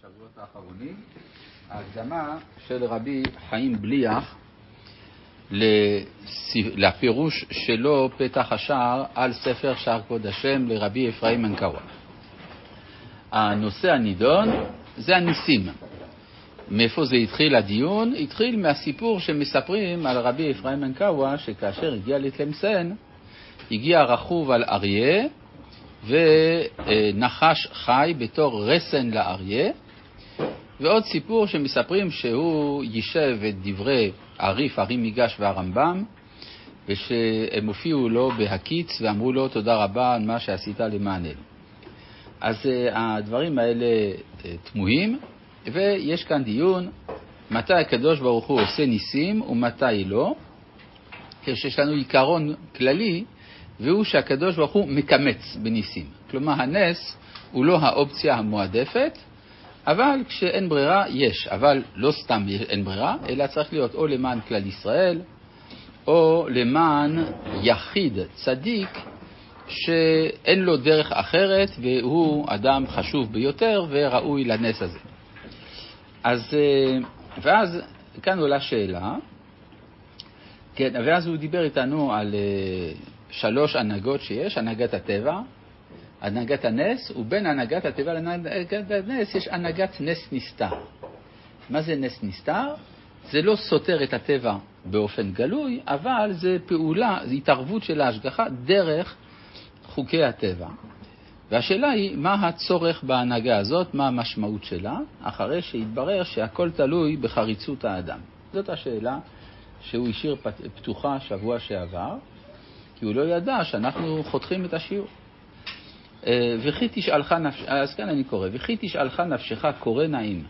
בשבועות האחרונים, ההקדמה של רבי חיים בליח לפירוש שלו, פתח השער, על ספר שער כבוד השם לרבי אפרים מנקאווה. הנושא הנידון זה הניסים. מאיפה זה התחיל הדיון? התחיל מהסיפור שמספרים על רבי אפרים מנקאווה, שכאשר הגיע לתלמסן, הגיע רכוב על אריה, ונחש חי בתור רסן לאריה, ועוד סיפור שמספרים שהוא יישב את דברי הריף, הרי מיגש והרמב"ם, ושהם הופיעו לו בהקיץ ואמרו לו תודה רבה על מה שעשית למעננו. אז אה, הדברים האלה אה, תמוהים, ויש כאן דיון מתי הקדוש ברוך הוא עושה ניסים ומתי לא. יש לנו עיקרון כללי והוא שהקדוש ברוך הוא מקמץ בניסים. כלומר, הנס הוא לא האופציה המועדפת, אבל כשאין ברירה, יש. אבל לא סתם אין ברירה, אלא צריך להיות או למען כלל ישראל, או למען יחיד צדיק שאין לו דרך אחרת והוא אדם חשוב ביותר וראוי לנס הזה. אז, אה, ואז כאן עולה שאלה, כן, ואז הוא דיבר איתנו על אה, שלוש הנהגות שיש, הנהגת הטבע, הנהגת הנס, ובין הנהגת הטבע להנהגת הנס יש הנהגת נס נסתר. מה זה נס נסתר? זה לא סותר את הטבע באופן גלוי, אבל זה פעולה, זה התערבות של ההשגחה דרך חוקי הטבע. והשאלה היא, מה הצורך בהנהגה הזאת, מה המשמעות שלה, אחרי שהתברר שהכל תלוי בחריצות האדם. זאת השאלה שהוא השאיר פתוחה שבוע שעבר, כי הוא לא ידע שאנחנו חותכים את השיעור. אה, וכי תשאלך נפשך, אז כאן אני קורא, וכי תשאלך נפשך קורא נעים.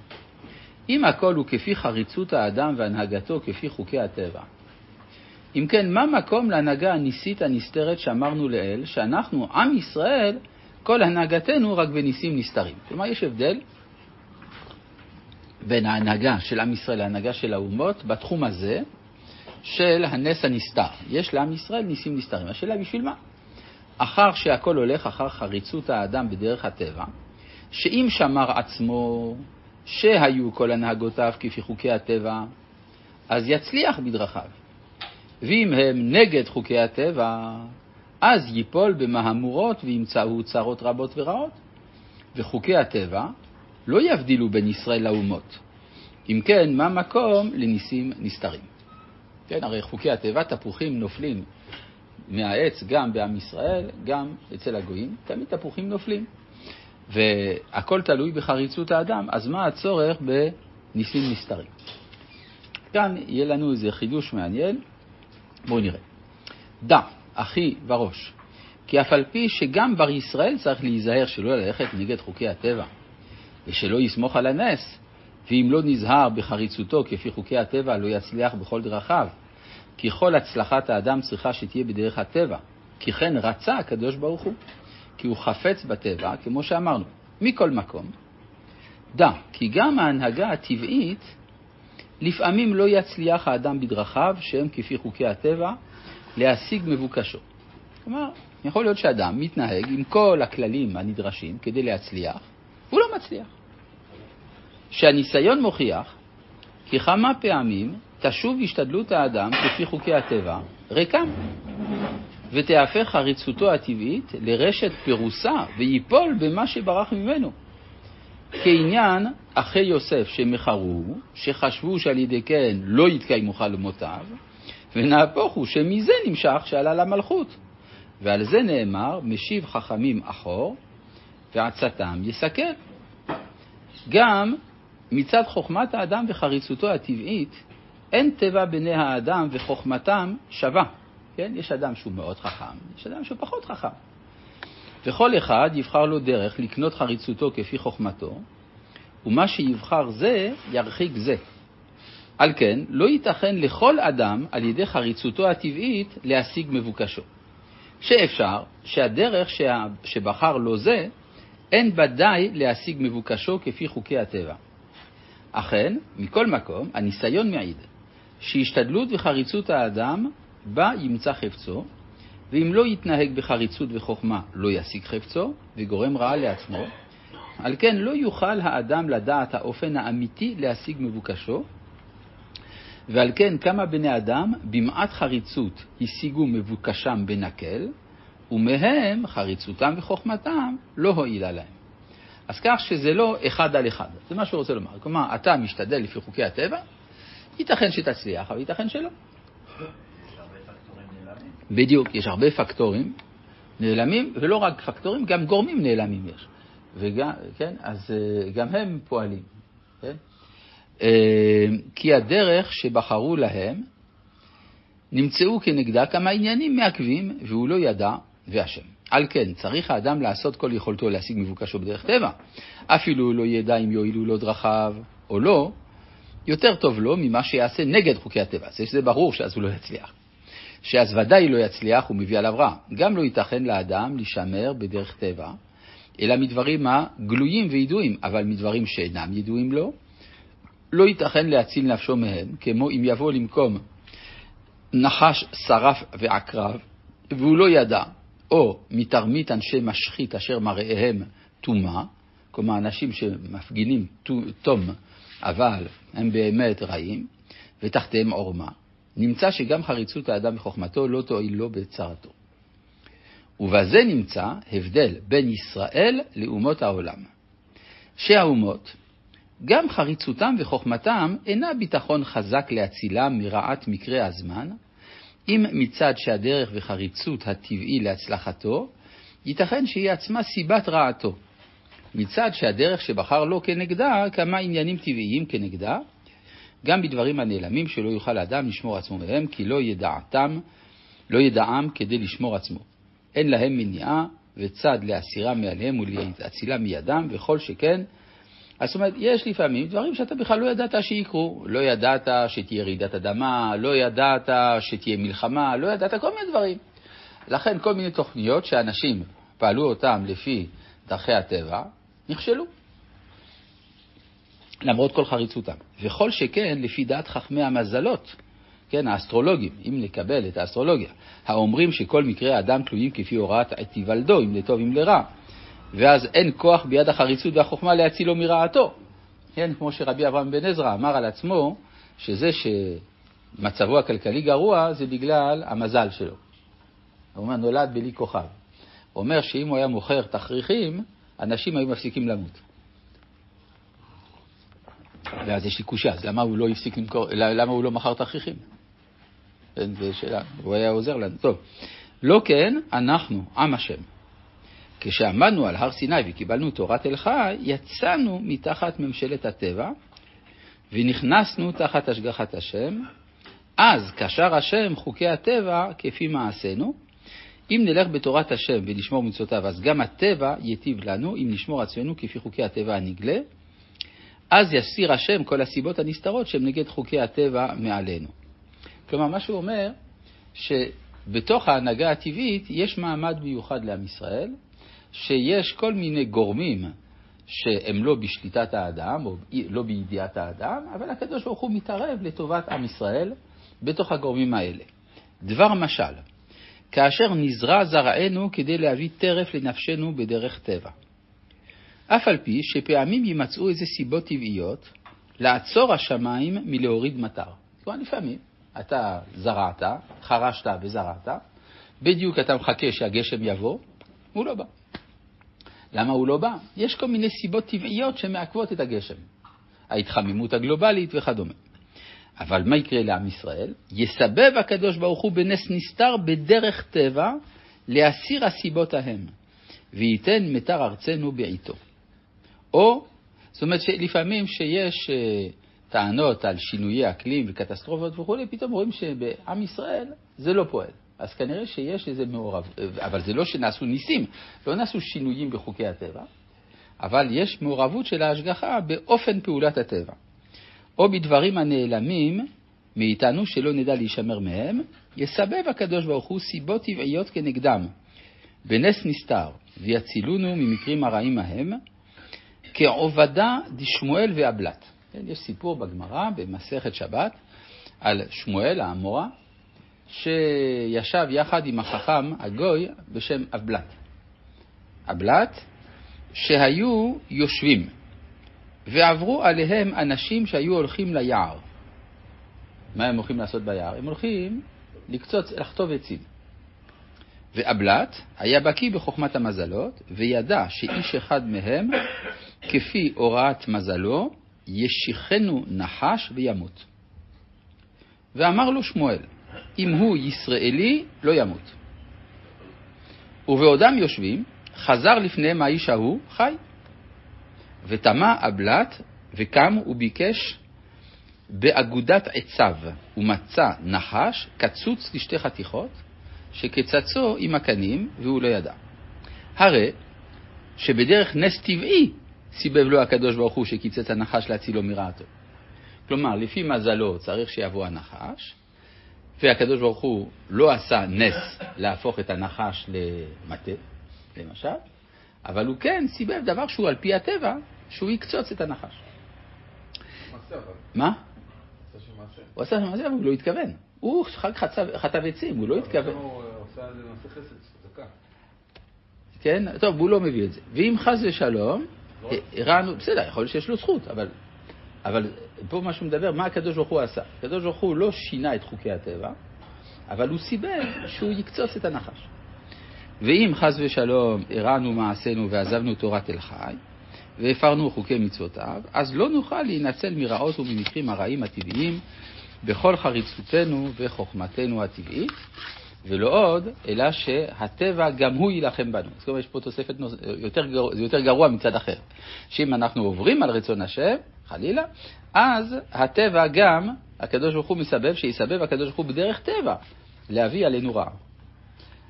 אם הכל הוא כפי חריצות האדם והנהגתו כפי חוקי הטבע. אם כן, מה מקום להנהגה הניסית הנסתרת שאמרנו לעיל, שאנחנו, עם ישראל, כל הנהגתנו רק בניסים נסתרים. כלומר, יש הבדל בין ההנהגה של עם ישראל להנהגה של האומות בתחום הזה, של הנס הנסתר. יש לעם ישראל ניסים נסתרים. השאלה בשביל מה? אחר שהכל הולך אחר חריצות האדם בדרך הטבע, שאם שמר עצמו שהיו כל הנהגותיו כפי חוקי הטבע, אז יצליח בדרכיו. ואם הם נגד חוקי הטבע, אז ייפול במהמורות וימצאו צרות רבות ורעות. וחוקי הטבע לא יבדילו בין ישראל לאומות. אם כן, מה מקום לניסים נסתרים? כן, הרי חוקי הטבע, תפוחים נופלים מהעץ גם בעם ישראל, גם אצל הגויים, תמיד תפוחים נופלים. והכל תלוי בחריצות האדם, אז מה הצורך בניסים נסתרים? כאן יהיה לנו איזה חידוש מעניין, בואו נראה. דע, אחי וראש, כי אף על פי שגם בר ישראל צריך להיזהר שלא ללכת נגד חוקי הטבע, ושלא יסמוך על הנס, ואם לא נזהר בחריצותו כפי חוקי הטבע, לא יצליח בכל דרכיו. כי כל הצלחת האדם צריכה שתהיה בדרך הטבע. כי כן רצה הקדוש ברוך הוא, כי הוא חפץ בטבע, כמו שאמרנו. מכל מקום, דע, כי גם ההנהגה הטבעית, לפעמים לא יצליח האדם בדרכיו, שהם כפי חוקי הטבע, להשיג מבוקשו. כלומר, יכול להיות שאדם מתנהג עם כל הכללים הנדרשים כדי להצליח, הוא לא מצליח. שהניסיון מוכיח כי כמה פעמים תשוב השתדלות האדם כפי חוקי הטבע ריקם, ותהפך חריצותו הטבעית לרשת פירוסה ויפול במה שברח ממנו. כעניין אחי יוסף שמכרו, שחשבו שעל ידי כן לא יתקיימו חלומותיו, ונהפוך הוא שמזה נמשך שעלה למלכות. ועל זה נאמר, משיב חכמים אחור, ועצתם יסכל. גם מצד חוכמת האדם וחריצותו הטבעית, אין טבע בני האדם וחוכמתם שווה. כן? יש אדם שהוא מאוד חכם, יש אדם שהוא פחות חכם. וכל אחד יבחר לו דרך לקנות חריצותו כפי חוכמתו, ומה שיבחר זה, ירחיק זה. על כן, לא ייתכן לכל אדם על ידי חריצותו הטבעית להשיג מבוקשו. שאפשר שהדרך שבחר לו זה, אין בה די להשיג מבוקשו כפי חוקי הטבע. אכן, מכל מקום, הניסיון מעיד שהשתדלות וחריצות האדם בה ימצא חפצו, ואם לא יתנהג בחריצות וחוכמה לא ישיג חפצו, וגורם רעה לעצמו, על כן לא יוכל האדם לדעת האופן האמיתי להשיג מבוקשו, ועל כן כמה בני אדם במעט חריצות השיגו מבוקשם בנקל, ומהם חריצותם וחוכמתם לא הועילה להם. אז כך שזה לא אחד על אחד, זה מה שהוא רוצה לומר. כלומר, אתה משתדל לפי חוקי הטבע, ייתכן שתצליח, אבל ייתכן שלא. בדיוק, יש הרבה פקטורים נעלמים, ולא רק פקטורים, גם גורמים נעלמים יש. וגם, כן, אז אה, גם הם פועלים, כן? אה, כי הדרך שבחרו להם, נמצאו כנגדה כמה עניינים מעכבים, והוא לא ידע, ואשם. על כן, צריך האדם לעשות כל יכולתו להשיג מבוקשו בדרך טבע. אפילו לא ידע אם יועילו לו דרכיו או לא, יותר טוב לו ממה שיעשה נגד חוקי הטבע. זה שזה ברור שאז הוא לא יצליח. שאז ודאי לא יצליח, הוא מביא עליו רע. גם לא ייתכן לאדם להישמר בדרך טבע, אלא מדברים הגלויים וידועים, אבל מדברים שאינם ידועים לו, לא ייתכן להציל נפשו מהם, כמו אם יבוא למקום נחש, שרף ועקרב, והוא לא ידע, או מתרמית אנשי משחית אשר מראיהם טומאה, כלומר אנשים שמפגינים תום, אבל הם באמת רעים, ותחתיהם עורמה, נמצא שגם חריצות האדם וחוכמתו לא תועיל לו בצרתו. ובזה נמצא הבדל בין ישראל לאומות העולם. שהאומות, גם חריצותם וחוכמתם אינה ביטחון חזק להצילם מרעת מקרה הזמן, אם מצד שהדרך וחריצות הטבעי להצלחתו, ייתכן שהיא עצמה סיבת רעתו. מצד שהדרך שבחר לו כנגדה, כמה עניינים טבעיים כנגדה, גם בדברים הנעלמים שלא יוכל האדם לשמור עצמו מהם, כי לא ידעתם, לא ידעם כדי לשמור עצמו. אין להם מניעה וצד להסירם מעליהם ולהצילם מידם, וכל שכן, זאת אומרת, יש לפעמים דברים שאתה בכלל לא ידעת שיקרו. לא ידעת שתהיה רעידת אדמה, לא ידעת שתהיה מלחמה, לא ידעת כל מיני דברים. לכן כל מיני תוכניות שאנשים פעלו אותם לפי דרכי הטבע, נכשלו. למרות כל חריצותם. וכל שכן, לפי דעת חכמי המזלות, כן, האסטרולוגים, אם נקבל את האסטרולוגיה, האומרים שכל מקרה האדם תלויים כפי הוראת עת היוולדו, אם לטוב אם לרע, ואז אין כוח ביד החריצות והחוכמה להצילו מרעתו. כן, כמו שרבי אברהם בן עזרא אמר על עצמו, שזה שמצבו הכלכלי גרוע זה בגלל המזל שלו. הוא אומר, נולד בלי כוכב. הוא אומר שאם הוא היה מוכר תכריכים, אנשים היו מפסיקים למות. ואז יש לי קושייה, אז למה הוא לא הפסיק למכור, למה הוא לא מכר תכריכים? כן, זו שאלה, הוא היה עוזר לנו. טוב, לא כן, אנחנו, עם השם. כשעמדנו על הר סיני וקיבלנו תורת אל חי, יצאנו מתחת ממשלת הטבע ונכנסנו תחת השגחת השם. אז קשר השם חוקי הטבע כפי מעשינו. אם נלך בתורת השם ונשמור מצוותיו, אז גם הטבע ייטיב לנו אם נשמור עצמנו כפי חוקי הטבע הנגלה. אז יסיר השם כל הסיבות הנסתרות שהן נגד חוקי הטבע מעלינו. כלומר, מה שהוא אומר, שבתוך ההנהגה הטבעית יש מעמד מיוחד לעם ישראל, שיש כל מיני גורמים שהם לא בשליטת האדם, או לא בידיעת האדם, אבל הקדוש ברוך הוא מתערב לטובת עם ישראל בתוך הגורמים האלה. דבר משל, כאשר נזרע זרענו כדי להביא טרף לנפשנו בדרך טבע. אף על פי שפעמים יימצאו איזה סיבות טבעיות לעצור השמיים מלהוריד מטר. כלומר, לפעמים אתה זרעת, חרשת וזרעת, בדיוק אתה מחכה שהגשם יבוא, הוא לא בא. למה הוא לא בא? יש כל מיני סיבות טבעיות שמעכבות את הגשם. ההתחממות הגלובלית וכדומה. אבל מה יקרה לעם ישראל? יסבב הקדוש ברוך הוא בנס נסתר בדרך טבע להסיר הסיבות ההם, וייתן מטר ארצנו בעיתו. או, זאת אומרת שלפעמים שיש אה, טענות על שינויי אקלים וקטסטרופות וכולי, פתאום רואים שבעם ישראל זה לא פועל. אז כנראה שיש איזה מעורב, אבל זה לא שנעשו ניסים, לא נעשו שינויים בחוקי הטבע, אבל יש מעורבות של ההשגחה באופן פעולת הטבע. או בדברים הנעלמים מאיתנו שלא נדע להישמר מהם, יסבב הקדוש ברוך הוא סיבות טבעיות כנגדם, בנס נסתר, ויצילונו ממקרים הרעים ההם, כעובדה דשמואל ואבלת. כן, יש סיפור בגמרא, במסכת שבת, על שמואל האמורה, שישב יחד עם החכם הגוי בשם אבלת. אבלת שהיו יושבים, ועברו עליהם אנשים שהיו הולכים ליער. מה הם הולכים לעשות ביער? הם הולכים לקצוץ, לחטוב עצים. ואבלת היה בקיא בחוכמת המזלות, וידע שאיש אחד מהם, כפי הוראת מזלו, ישיחנו נחש וימות. ואמר לו שמואל, אם הוא ישראלי, לא ימות. ובעודם יושבים, חזר לפניהם האיש ההוא, חי. וטמא אבלת, וקם וביקש באגודת עציו, ומצא נחש, קצוץ לשתי חתיכות, שקצצו עם הקנים, והוא לא ידע. הרי שבדרך נס טבעי סיבב לו הקדוש ברוך הוא שקיצץ הנחש להצילו מרעתו. כלומר, לפי מזלו צריך שיבוא הנחש, והקדוש ברוך הוא לא עשה נס להפוך את הנחש למטה, למשל, אבל הוא כן סיבב דבר שהוא על פי הטבע, שהוא יקצוץ את הנחש. מה? הוא עשה מעשה, אבל הוא לא התכוון. הוא חטב עצים, הוא לא התכוון. הוא חסד, צדקה. כן, טוב, הוא לא מביא את זה. ואם חס ושלום, הרענו, בסדר, יכול להיות שיש לו זכות, אבל, אבל פה מה שהוא מדבר, מה הקדוש ברוך הוא עשה? הקדוש ברוך הוא לא שינה את חוקי הטבע, אבל הוא סיבב שהוא יקצוץ את הנחש. ואם חס ושלום הרענו מעשינו ועזבנו תורת אל חי, והפרנו חוקי מצוותיו, אז לא נוכל להינצל מרעות וממקרים הרעים הטבעיים בכל חריצותנו וחוכמתנו הטבעית, ולא עוד, אלא שהטבע גם הוא יילחם בנו. זאת אומרת, יש פה תוספת, יותר גרוע, זה יותר גרוע מצד אחר. שאם אנחנו עוברים על רצון השם, חלילה, אז הטבע גם, הקדוש ברוך הוא מסבב, שיסבב הקדוש ברוך הוא בדרך טבע, להביא עלינו רעה.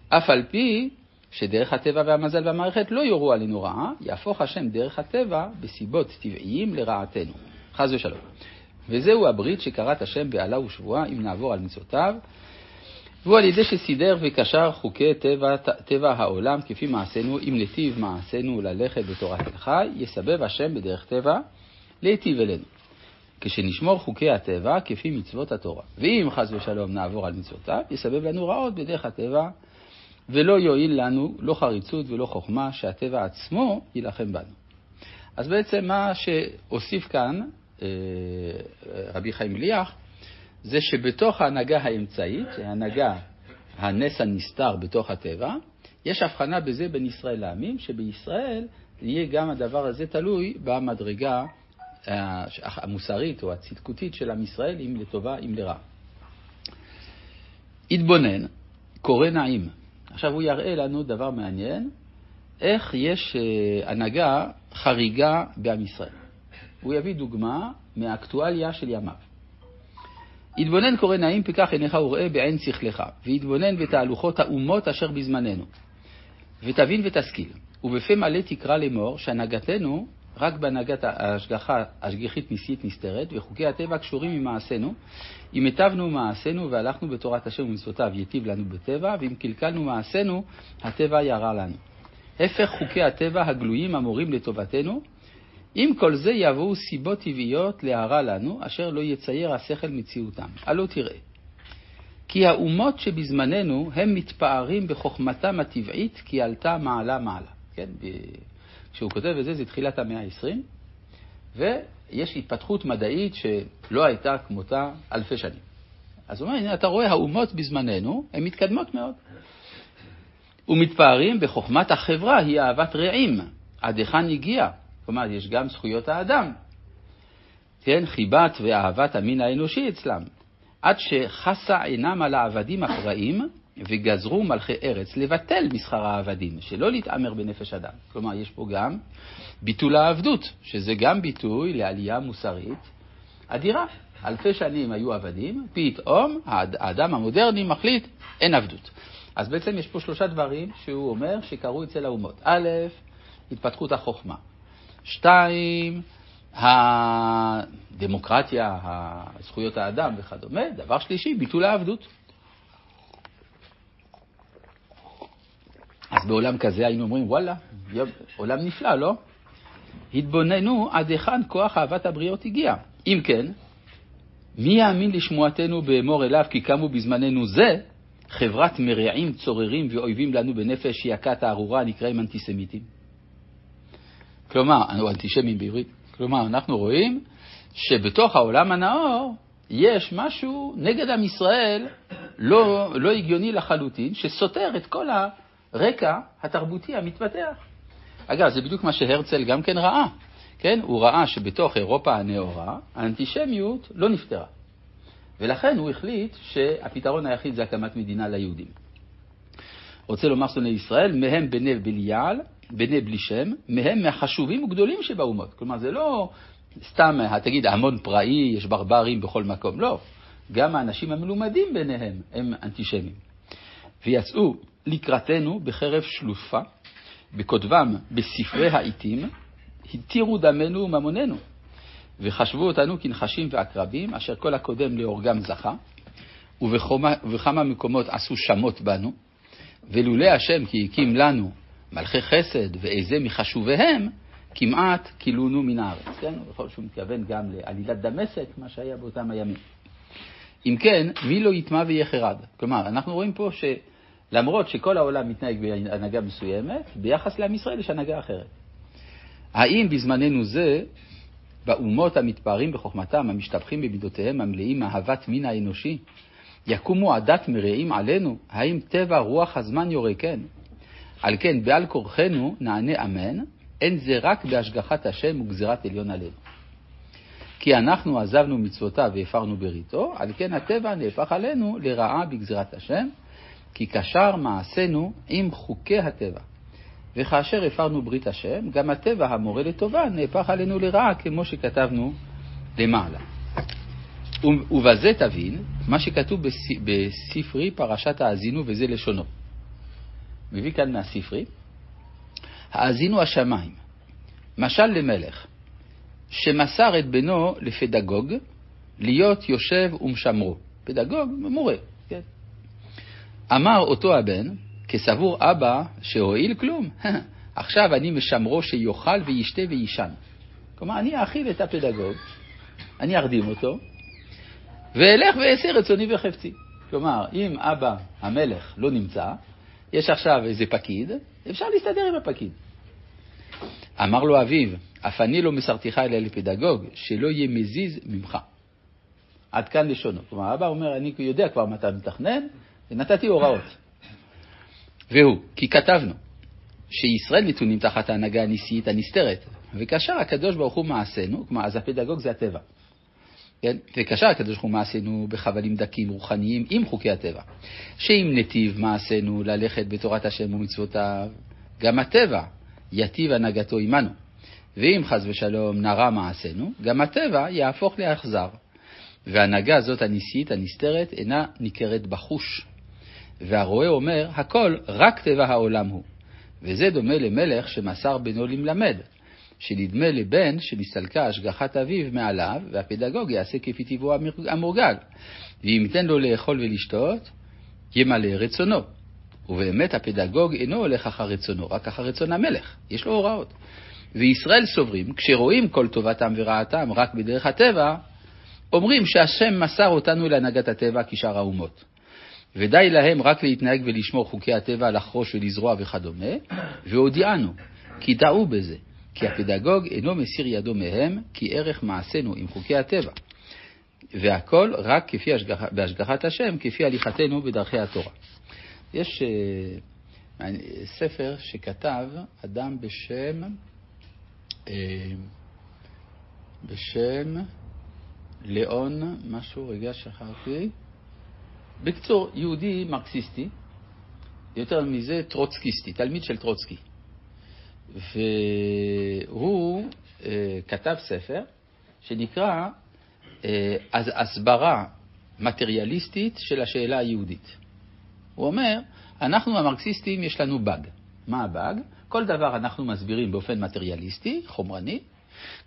אף על פי שדרך הטבע והמזל והמערכת לא יורו עלינו רעה, יהפוך השם דרך הטבע בסיבות טבעיים לרעתנו. חס ושלום. וזהו הברית שקראת השם בעלה ושבועה אם נעבור על מצוותיו, והוא על ידי שסידר וקשר חוקי טבע, טבע העולם כפי מעשינו, אם לטיב מעשינו ללכת בתורת חי, יסבב השם בדרך טבע להיטיב אלינו. כשנשמור חוקי הטבע כפי מצוות התורה. ואם חס ושלום נעבור על מצוותיו, יסבב לנו רעות בדרך הטבע, ולא יועיל לנו לא חריצות ולא חוכמה, שהטבע עצמו יילחם בנו. אז בעצם מה שהוסיף כאן אה, רבי חיים ליח, זה שבתוך ההנהגה האמצעית, ההנהגה, הנס הנסתר בתוך הטבע, יש הבחנה בזה בין ישראל לעמים, שבישראל יהיה גם הדבר הזה תלוי במדרגה אה, המוסרית או הצדקותית של עם ישראל, אם לטובה, אם לרע. התבונן, קורא נעים. עכשיו הוא יראה לנו דבר מעניין, איך יש אה, הנהגה חריגה בעם ישראל. הוא יביא דוגמה מהאקטואליה של ימיו. התבונן קורא נעים פיקח עיניך וראה בעין שכלך, והתבונן בתהלוכות האומות אשר בזמננו, ותבין ותשכיל, ובפה מלא תקרא לאמור שהנהגתנו רק בהנהגת ההשגחה השגיחית ניסית נסתרת, וחוקי הטבע קשורים עם מעשינו. אם היטבנו מעשינו והלכנו בתורת השם ומצוותיו, ייטיב לנו בטבע, ואם קלקלנו מעשינו, הטבע ירע לנו. הפך חוקי הטבע הגלויים המורים לטובתנו, עם כל זה יבואו סיבות טבעיות להרע לנו, אשר לא יצייר השכל מציאותם. הלא תראה. כי האומות שבזמננו הם מתפארים בחוכמתם הטבעית, כי עלתה מעלה מעלה. כן? כשהוא כותב את זה, זה תחילת המאה ה-20, ויש התפתחות מדעית שלא הייתה כמותה אלפי שנים. אז הוא אומר, הנה, אתה רואה, האומות בזמננו, הן מתקדמות מאוד. ומתפארים בחוכמת החברה, היא אהבת רעים. עד היכן הגיע? כלומר, יש גם זכויות האדם. כן, חיבת ואהבת המין האנושי אצלם. עד שחסה עינם על העבדים הפראים, וגזרו מלכי ארץ לבטל מסחר העבדים, שלא להתעמר בנפש אדם. כלומר, יש פה גם ביטול העבדות, שזה גם ביטוי לעלייה מוסרית אדירה. אלפי שנים היו עבדים, פתאום האדם המודרני מחליט, אין עבדות. אז בעצם יש פה שלושה דברים שהוא אומר שקרו אצל האומות. א', התפתחות החוכמה. שתיים, הדמוקרטיה, זכויות האדם וכדומה. דבר שלישי, ביטול העבדות. אז בעולם כזה היינו אומרים, וואלה, עולם נפלא, לא? התבוננו עד היכן כוח אהבת הבריות הגיע. אם כן, מי יאמין לשמועתנו באמור אליו כי קמו בזמננו זה חברת מרעים צוררים ואויבים לנו בנפש יכת הארורה הנקראים אנטיסמיטים? כלומר, אנו אנטישמים בעברית, כלומר, אנחנו רואים שבתוך העולם הנאור יש משהו נגד עם ישראל לא, לא הגיוני לחלוטין, שסותר את כל הרקע התרבותי המתפתח. אגב, זה בדיוק מה שהרצל גם כן ראה. כן, הוא ראה שבתוך אירופה הנאורה, האנטישמיות לא נפתרה. ולכן הוא החליט שהפתרון היחיד זה הקמת מדינה ליהודים. רוצה לומר שונאי ישראל, מהם בני בליעל, בני בלי שם, מהם מהחשובים וגדולים שבאומות. כלומר, זה לא סתם, תגיד, המון פראי, יש ברברים בכל מקום. לא. גם האנשים המלומדים ביניהם הם אנטישמים. ויצאו לקראתנו בחרב שלופה, בכותבם בספרי העיתים, התירו דמנו וממוננו, וחשבו אותנו כנחשים ועקרבים, אשר כל הקודם להורגם זכה, ובכמה מקומות עשו שמות בנו, ולולא השם כי הקים לנו מלכי חסד ואיזה מחשוביהם, כמעט כילונו מן הארץ. כן, בכל שהוא מתכוון גם לעלילת דמשק, מה שהיה באותם הימים. אם כן, מי לא יטמע ויחרד? כלומר, אנחנו רואים פה שלמרות שכל העולם מתנהג בהנהגה מסוימת, ביחס לעם ישראל יש הנהגה אחרת. האם בזמננו זה, באומות המתפארים בחוכמתם, המשתבחים במידותיהם, המלאים מאהבת מין האנושי, יקומו עדת מרעים עלינו? האם טבע רוח הזמן יורה כן? על כן, בעל כורחנו נענה אמן, אין זה רק בהשגחת השם וגזירת עליון עלינו. כי אנחנו עזבנו מצוותיו והפרנו בריתו, על כן הטבע נהפך עלינו לרעה בגזירת השם, כי קשר מעשינו עם חוקי הטבע. וכאשר הפרנו ברית השם, גם הטבע המורה לטובה נהפך עלינו לרעה, כמו שכתבנו למעלה. ובזה תבין מה שכתוב בספרי פרשת האזינו, וזה לשונו. מביא כאן מהספרי, האזינו השמיים, משל למלך, שמסר את בנו לפדגוג להיות יושב ומשמרו. פדגוג, מורה, כן. אמר אותו הבן, כסבור אבא שהועיל כלום, עכשיו אני משמרו שיאכל וישתה ויישן. כלומר, אני אאכיל את הפדגוג, אני ארדים אותו, ואלך ואעשה רצוני וחפצי. כלומר, אם אבא המלך לא נמצא, יש עכשיו איזה פקיד, אפשר להסתדר עם הפקיד. אמר לו אביו, אף אני לא מסרתיך אלא לפדגוג, שלא יהיה מזיז ממך. עד כאן לשונו. כלומר, אבא אומר, אני יודע כבר מה אתה מתכנן, ונתתי הוראות. והוא, כי כתבנו שישראל נתונים תחת ההנהגה הנשיאית הנסתרת, וכאשר הקדוש ברוך הוא מעשינו, כלומר, אז הפדגוג זה הטבע. כן? וכאשר הקדוש ברוך הוא מעשינו בחבלים דקים רוחניים עם חוקי הטבע, שאם נתיב מעשינו ללכת בתורת השם ומצוותיו, גם הטבע יטיב הנהגתו עמנו. ואם חס ושלום נרע מעשינו, גם הטבע יהפוך לאכזר. וההנהגה הזאת הניסית, הנסתרת, אינה ניכרת בחוש. והרועה אומר, הכל רק טבע העולם הוא. וזה דומה למלך שמסר בנו למלמד, שנדמה לבן שנסתלקה השגחת אביו מעליו, והפדגוג יעשה כפי טבעו המורגל. ואם ייתן לו לאכול ולשתות, ימלא רצונו. ובאמת הפדגוג אינו הולך אחר רצונו, רק אחר רצון המלך, יש לו הוראות. וישראל סוברים, כשרואים כל טובתם ורעתם רק בדרך הטבע, אומרים שהשם מסר אותנו להנהגת הטבע כשאר האומות. ודי להם רק להתנהג ולשמור חוקי הטבע, לחרוש ולזרוע וכדומה, והודיענו, כי טעו בזה, כי הפדגוג אינו מסיר ידו מהם, כי ערך מעשינו עם חוקי הטבע. והכל רק כפי השגח... בהשגחת השם, כפי הליכתנו בדרכי התורה. יש uh, ספר שכתב אדם בשם, uh, בשם ליאון, משהו, רגע שכחתי, בקיצור, יהודי מרקסיסטי, יותר מזה טרוצקיסטי, תלמיד של טרוצקי. והוא אה, כתב ספר שנקרא אה, הסברה מטריאליסטית של השאלה היהודית. הוא אומר, אנחנו המרקסיסטים יש לנו באג. מה הבאג? כל דבר אנחנו מסבירים באופן מטריאליסטי, חומרני.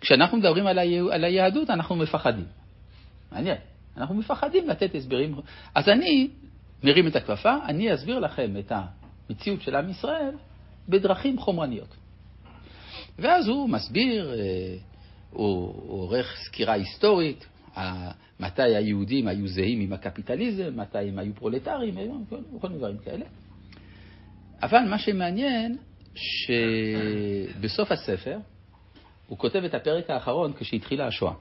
כשאנחנו מדברים על, ה... על היהדות אנחנו מפחדים. מעניין. אנחנו מפחדים לתת הסברים. אז אני מרים את הכפפה, אני אסביר לכם את המציאות של עם ישראל בדרכים חומרניות. ואז הוא מסביר, אה, הוא עורך סקירה היסטורית, מתי היהודים היו זהים עם הקפיטליזם, מתי הם היו פרולטריים, כל מיני דברים כאלה. אבל מה שמעניין, שבסוף הספר הוא כותב את הפרק האחרון כשהתחילה השואה.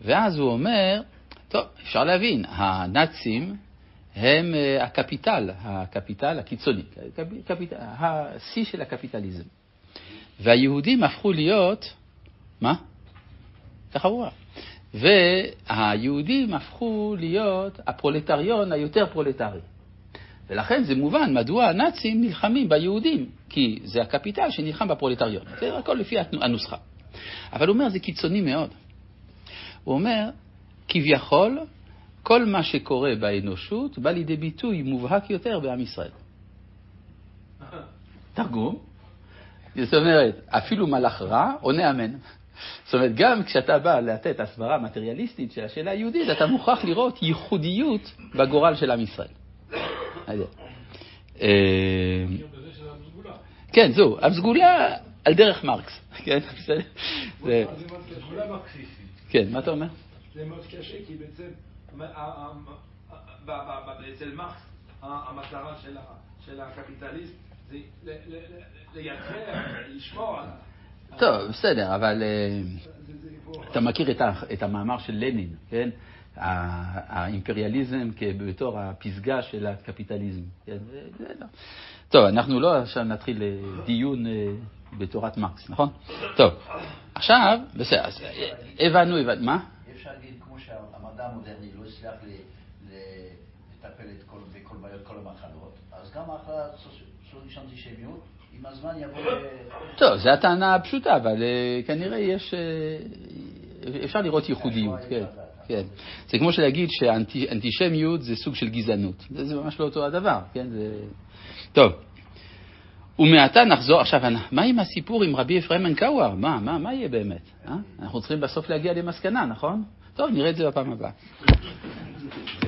ואז הוא אומר, טוב, אפשר להבין, הנאצים הם אה, הקפיטל, הקפיטל הקיצוני, הקפיטל, השיא של הקפיטליזם. והיהודים הפכו להיות, מה? ככה הוא. והיהודים הפכו להיות הפרולטריון היותר פרולטרי. ולכן זה מובן מדוע הנאצים נלחמים ביהודים, כי זה הקפיטל שנלחם בפרולטריון. זה הכל לפי הנוסחה. אבל הוא אומר, זה קיצוני מאוד. הוא אומר, כביכול, כל מה שקורה באנושות בא לידי ביטוי מובהק יותר בעם ישראל. תרגום, זאת אומרת, אפילו מלאך רע עונה אמן. זאת אומרת, גם כשאתה בא לתת הסברה מטריאליסטית של השאלה היהודית, אתה מוכרח לראות ייחודיות בגורל של עם ישראל. אה, כן, זהו, הסגולה על דרך מרקס. כן, בסדר? זה סגולה מרקסיסטית. כן, מה אתה אומר? זה מאוד קשה, כי בעצם אצל מרקס המטרה של הקפיטליסט זה לייצר, לשמור על... טוב, בסדר, אבל אה, אתה מכיר את המאמר של לנין, כן? האימפריאליזם בתור הפסגה של הקפיטליזם. כן? לא. טוב, אנחנו לא עכשיו נתחיל אה, דיון אה, בתורת מרקס, נכון? טוב, עכשיו, בסדר, אז הבנו, הבנו, מה? אפשר להגיד, כמו שהמדע המודרני לא הצליח לטפל בכל בעיות, כל המחלות, אז גם אחלה של אנטישמיות, עם הזמן יבוא... טוב, זו הטענה הפשוטה, אבל אה, כנראה יש... אפשר לראות ייחודיות, כן. כן. זה כמו שלהגיד שאנטישמיות זה סוג של גזענות. זה ממש לא אותו הדבר, כן? זה... טוב. ומעתה נחזור, עכשיו, מה עם הסיפור עם רבי אפרים מנקאוואר? מה, מה, מה יהיה באמת? אה? אנחנו צריכים בסוף להגיע למסקנה, נכון? טוב, נראה את זה בפעם הבאה.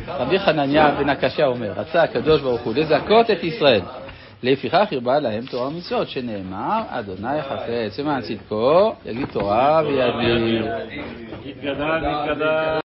רבי חנניה בן הקשה אומר, רצה הקדוש ברוך הוא לזכות את ישראל. לפיכך הרבה להם תורה ומצוות, שנאמר, אדוני חפץ למען צדקו, יגיד תורה וידליק.